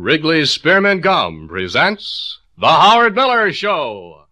Wrigley Spearmint Gum presents The Howard Miller Show.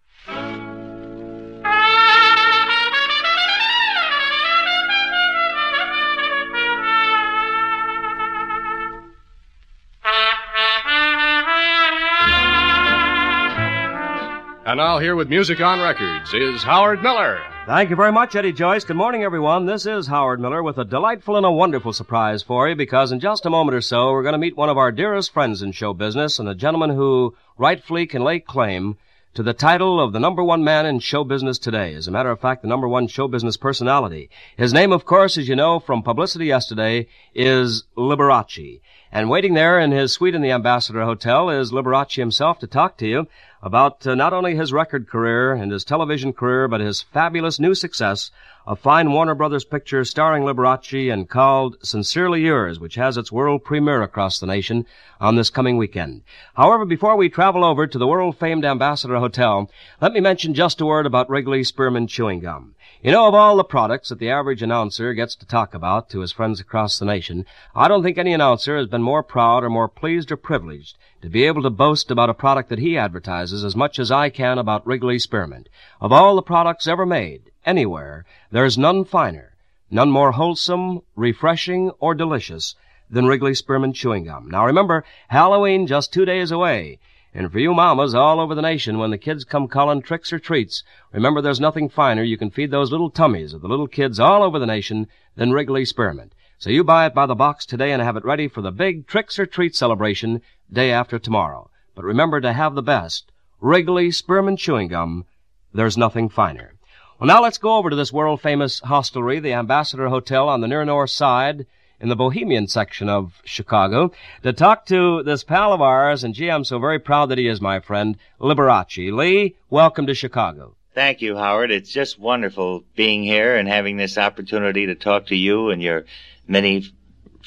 And now, here with music on records is Howard Miller. Thank you very much, Eddie Joyce. Good morning, everyone. This is Howard Miller with a delightful and a wonderful surprise for you because in just a moment or so, we're going to meet one of our dearest friends in show business and a gentleman who rightfully can lay claim to the title of the number one man in show business today. As a matter of fact, the number one show business personality. His name, of course, as you know from publicity yesterday, is Liberace. And waiting there in his suite in the Ambassador Hotel is Liberace himself to talk to you about uh, not only his record career and his television career, but his fabulous new success, a fine Warner Brothers picture starring Liberace and called Sincerely Yours, which has its world premiere across the nation on this coming weekend. However, before we travel over to the world-famed Ambassador Hotel, let me mention just a word about Wrigley Spearmint Chewing Gum. You know, of all the products that the average announcer gets to talk about to his friends across the nation, I don't think any announcer has been more proud or more pleased or privileged to be able to boast about a product that he advertises as much as I can about Wrigley Spearmint. Of all the products ever made, anywhere, there's none finer, none more wholesome, refreshing, or delicious than Wrigley Spearmint Chewing Gum. Now remember, Halloween just two days away. And for you mamas all over the nation, when the kids come calling tricks or treats, remember there's nothing finer you can feed those little tummies of the little kids all over the nation than Wrigley Spearmint. So you buy it by the box today and have it ready for the big tricks or treats celebration day after tomorrow. But remember to have the best. Wrigley Spearmint Chewing Gum. There's nothing finer. Well, now let's go over to this world famous hostelry, the Ambassador Hotel on the near north side in the Bohemian section of Chicago to talk to this pal of ours, and gee, I'm so very proud that he is my friend, Liberace. Lee, welcome to Chicago. Thank you, Howard. It's just wonderful being here and having this opportunity to talk to you and your many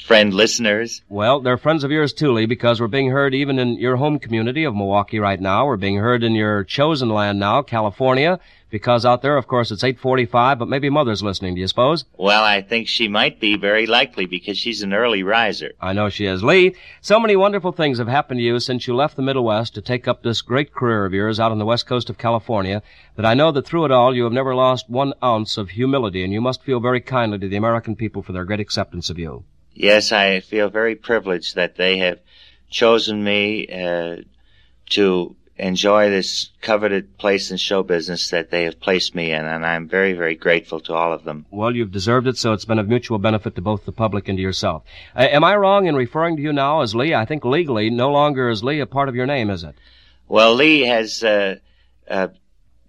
friend listeners. Well, they're friends of yours too, Lee, because we're being heard even in your home community of Milwaukee right now. We're being heard in your chosen land now, California, because out there, of course, it's 845, but maybe Mother's listening, do you suppose? Well, I think she might be very likely because she's an early riser. I know she is. Lee, so many wonderful things have happened to you since you left the Middle West to take up this great career of yours out on the west coast of California that I know that through it all you have never lost one ounce of humility and you must feel very kindly to the American people for their great acceptance of you. Yes, I feel very privileged that they have chosen me uh, to enjoy this coveted place in show business that they have placed me in, and I'm very, very grateful to all of them. Well, you've deserved it, so it's been of mutual benefit to both the public and to yourself. Uh, am I wrong in referring to you now as Lee? I think legally, no longer is Lee a part of your name, is it? Well, Lee has uh, uh,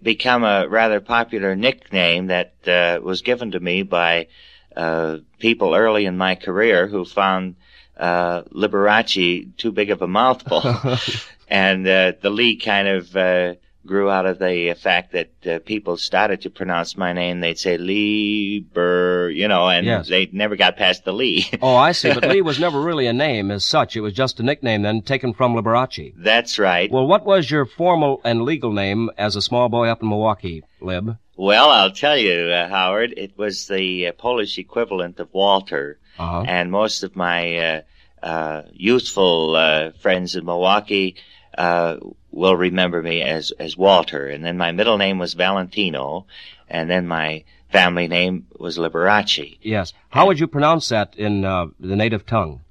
become a rather popular nickname that uh, was given to me by uh, people early in my career who found uh, Liberace too big of a mouthful. and uh, the Lee kind of uh, grew out of the fact that uh, people started to pronounce my name. They'd say Lieber, you know, and Yes. they never got past the Lee. Oh, I see. But Lee was never really a name as such. It was just a nickname then taken from Liberace. That's right. Well, what was your formal and legal name as a small boy up in Milwaukee, Lib? Well, I'll tell you, uh, Howard, it was the uh, Polish equivalent of Walter. Uh-huh. and most of my uh, uh, youthful uh, friends in Milwaukee uh, will remember me as as Walter. And then my middle name was Valentino, and then my family name was Liberace. Yes. How would you pronounce that in uh, the native tongue?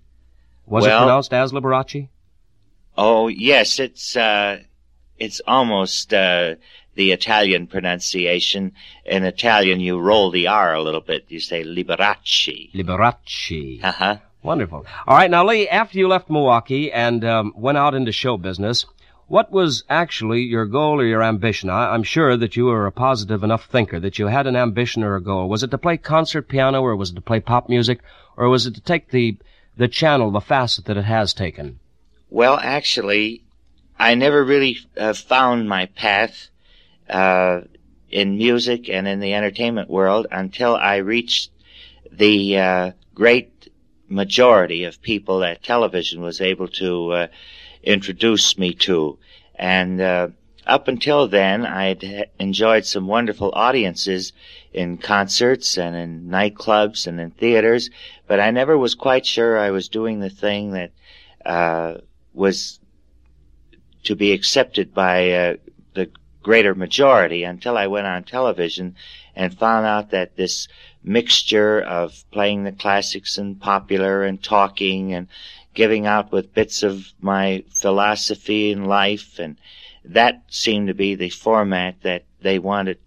Was it pronounced as Liberace? Oh yes, it's uh, it's almost uh, the Italian pronunciation. In Italian, you roll the R a little bit. You say Liberace. Liberace. Uh huh. Wonderful. All right, now Lee, after you left Milwaukee and um, went out into show business, what was actually your goal or your ambition? I, I'm sure that you were a positive enough thinker that you had an ambition or a goal. Was it to play concert piano, or was it to play pop music, or was it to take the the channel, the facet that it has taken? Well, actually, I never really uh, found my path uh, in music and in the entertainment world until I reached the uh, great majority of people that television was able to uh, introduce me to. And uh, up until then, I'd enjoyed some wonderful audiences in concerts and in nightclubs and in theaters, but I never was quite sure I was doing the thing that uh, was to be accepted by uh, the greater majority until I went on television and found out that this mixture of playing the classics and popular and talking and giving out with bits of my philosophy in life and that seemed to be the format that they wanted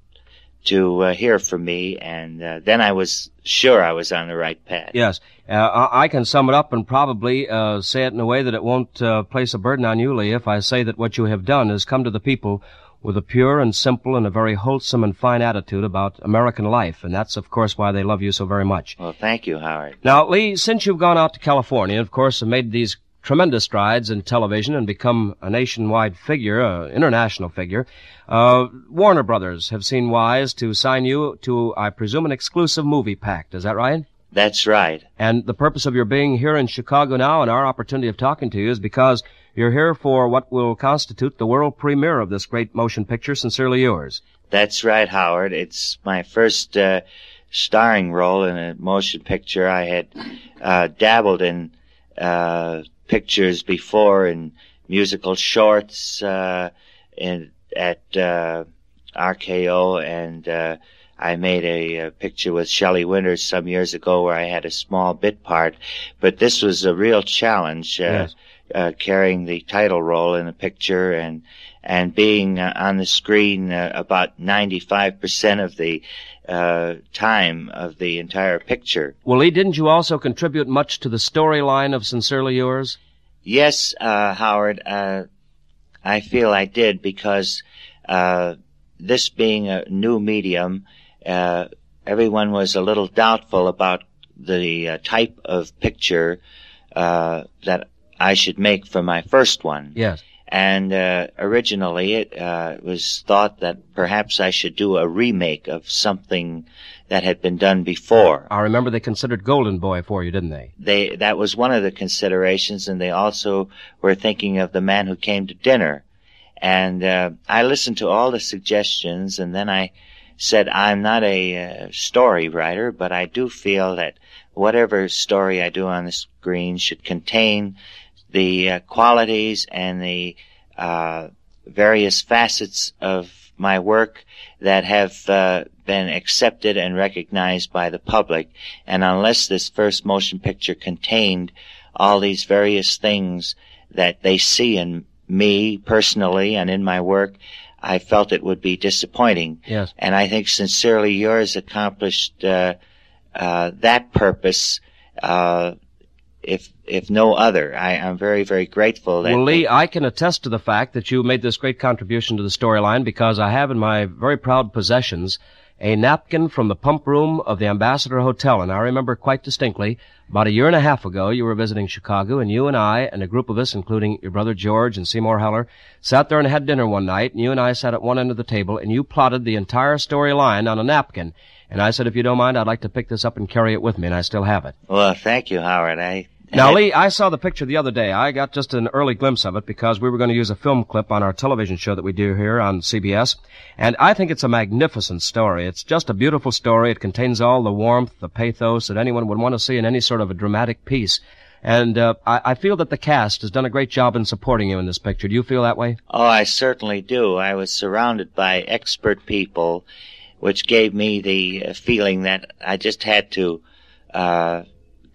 to uh, hear from me, and uh, then I was sure I was on the right path. Yes, uh, I can sum it up and probably uh, say it in a way that it won't uh, place a burden on you, Lee, if I say that what you have done is come to the people with a pure and simple and a very wholesome and fine attitude about American life, and that's, of course, why they love you so very much. Well, thank you, Howard. Now, Lee, since you've gone out to California, of course, and made these tremendous strides in television and become a nationwide figure, an international figure. Uh, Warner Brothers have seen wise to sign you to, I presume, an exclusive movie pact. Is that right? That's right. And the purpose of your being here in Chicago now and our opportunity of talking to you is because you're here for what will constitute the world premiere of this great motion picture, Sincerely Yours. That's right, Howard. It's my first uh, starring role in a motion picture. I had uh, dabbled in uh, pictures before in musical shorts uh, in, at uh, RKO, and uh, I made a, a, picture with Shelley Winters some years ago where I had a small bit part. But this was a real challenge, uh, yes. Uh, carrying the title role in the picture and and being uh, on the screen about 95% of the uh, time of the entire picture. Well, Lee, didn't you also contribute much to the storyline of Sincerely Yours? Yes, uh, Howard. Uh, I feel I did because uh, this being a new medium, uh, everyone was a little doubtful about the uh, type of picture that I should make for my first one. Yes. And uh, originally, it uh, was thought that perhaps I should do a remake of something that had been done before. I remember they considered Golden Boy for you, didn't they? They that was one of the considerations, and they also were thinking of the man who came to dinner. And uh, I listened to all the suggestions, and then I said, "I'm not a uh, story writer, but I do feel that whatever story I do on the screen should contain." the uh, qualities and the uh, various facets of my work that have uh, been accepted and recognized by the public. And unless this first motion picture contained all these various things that they see in me personally and in my work, I felt it would be disappointing. Yes. And I think Sincerely Yours accomplished uh, uh, that purpose uh, if if no other. I, am very, very grateful that. Well, Lee, I can attest to the fact that you made this great contribution to the storyline because I have in my very proud possessions a napkin from the pump room of the Ambassador Hotel, and I remember quite distinctly about a year and a half ago you were visiting Chicago, and you and I and a group of us, including your brother George and Seymour Heller, sat there and had dinner one night, and you and I sat at one end of the table, and you plotted the entire storyline on a napkin. And I said, if you don't mind, I'd like to pick this up and carry it with me, and I still have it. Well, thank you, Howard. I now, Lee, I saw the picture the other day. I got just an early glimpse of it because we were going to use a film clip on our television show that we do here on CBS. And I think it's a magnificent story. It's just a beautiful story. It contains all the warmth, the pathos that anyone would want to see in any sort of a dramatic piece. And uh, I, I feel that the cast has done a great job in supporting you in this picture. Do you feel that way? Oh, I certainly do. I was surrounded by expert people, which gave me the uh, feeling that I just had to uh,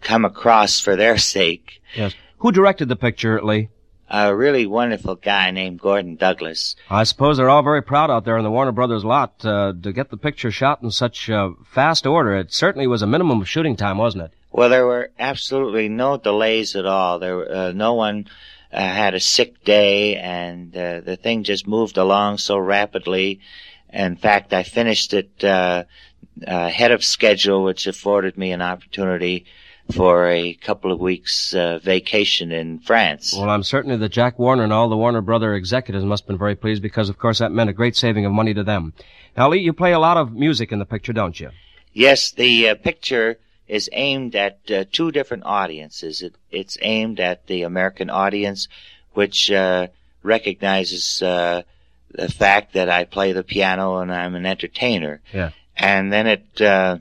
come across for their sake. Yes. Who directed the picture, Lee? A really wonderful guy named Gordon Douglas. I suppose they're all very proud out there in the Warner Brothers lot uh, to get the picture shot in such uh, fast order. It certainly was a minimum of shooting time, wasn't it? Well, there were absolutely no delays at all. There, uh, no one uh, had a sick day, and uh, the thing just moved along so rapidly. In fact, I finished it uh, ahead of schedule, which afforded me an opportunity for a couple of weeks uh, vacation in France. Well, I'm certain that Jack Warner and all the Warner Brother executives must have been very pleased because, of course, that meant a great saving of money to them. Now, Lee, you play a lot of music in the picture, don't you? Yes, the uh, picture is aimed at uh, two different audiences. It, it's aimed at the American audience, which uh, recognizes uh, the fact that I play the piano and I'm an entertainer. Yeah. And then it uh,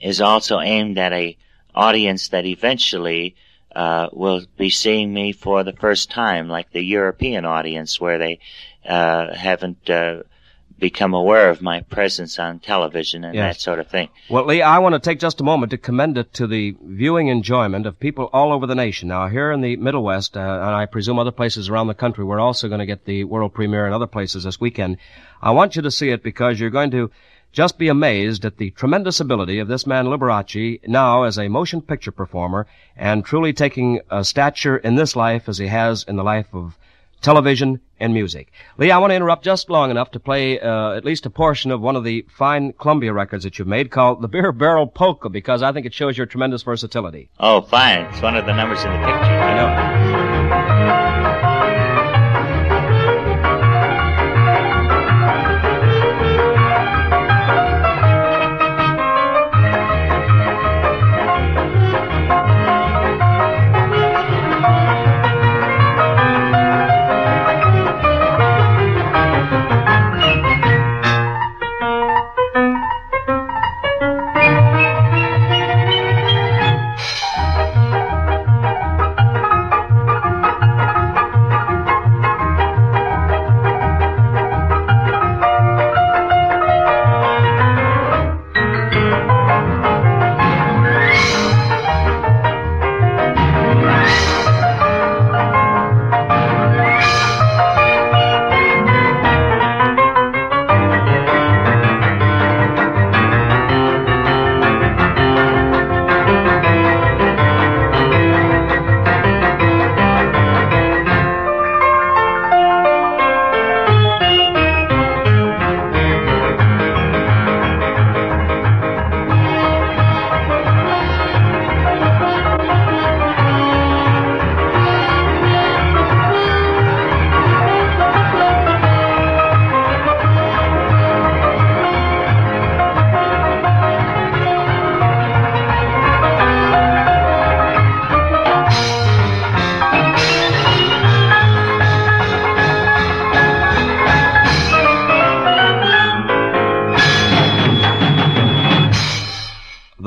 is also aimed at a audience that eventually uh, will be seeing me for the first time, like the European audience, where they uh, haven't uh, become aware of my presence on television and Yes. that sort of thing. Well, Lee, I want to take just a moment to commend it to the viewing enjoyment of people all over the nation. Now, here in the Middle West, uh, and I presume other places around the country, we're also going to get the world premiere in other places this weekend. I want you to see it because you're going to just be amazed at the tremendous ability of this man Liberace now as a motion picture performer and truly taking a stature in this life as he has in the life of television and music. Lee, I want to interrupt just long enough to play uh, at least a portion of one of the fine Columbia records that you've made called The Beer Barrel Polka because I think it shows your tremendous versatility. Oh, fine. It's one of the numbers in the picture. I know.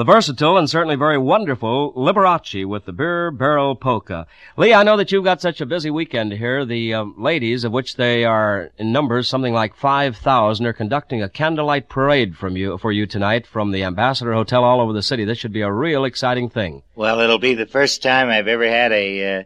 The versatile and certainly very wonderful Liberace with the Beer Barrel Polka. Lee, I know that you've got such a busy weekend here. The um, ladies, of which they are in numbers something like 5,000, are conducting a candlelight parade from you, for you tonight from the Ambassador Hotel all over the city. This should be a real exciting thing. Well, it'll be the first time I've ever had a uh,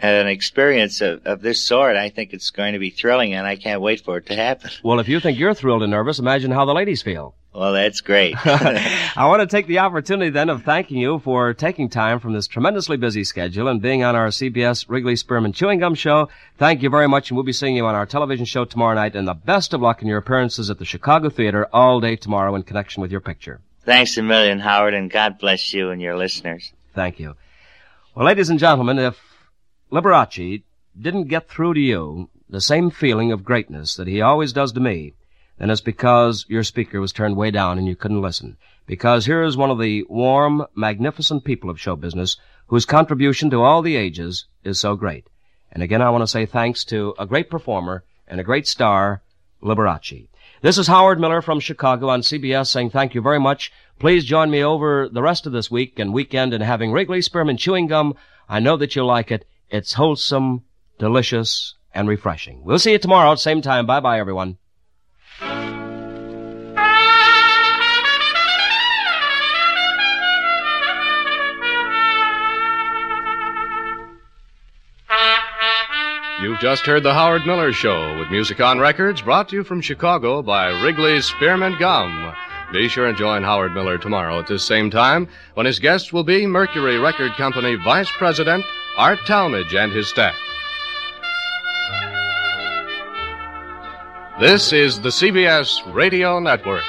an experience of, of this sort. I think it's going to be thrilling, and I can't wait for it to happen. Well, if you think you're thrilled and nervous, imagine how the ladies feel. Well, that's great. I want to take the opportunity then of thanking you for taking time from this tremendously busy schedule and being on our CBS Wrigley Spearmint Chewing Gum show. Thank you very much, and we'll be seeing you on our television show tomorrow night. And the best of luck in your appearances at the Chicago Theater all day tomorrow in connection with your picture. Thanks a million, Howard, and God bless you and your listeners. Thank you. Well, ladies and gentlemen, if Liberace didn't get through to you the same feeling of greatness that he always does to me, then it's because your speaker was turned way down and you couldn't listen. Because here is one of the warm, magnificent people of show business whose contribution to all the ages is so great. And again, I want to say thanks to a great performer and a great star, Liberace. This is Howard Miller from Chicago on CBS saying thank you very much. Please join me over the rest of this week and weekend in having Wrigley Spearmint Chewing Gum. I know that you'll like it. It's wholesome, delicious, and refreshing. We'll see you tomorrow at same time. Bye bye, everyone. You've just heard The Howard Miller Show with music on records brought to you from Chicago by Wrigley's Spearmint Gum. Be sure and join Howard Miller tomorrow at this same time when his guests will be Mercury Record Company Vice President Art Talmadge and his staff. This is the CBS Radio Network.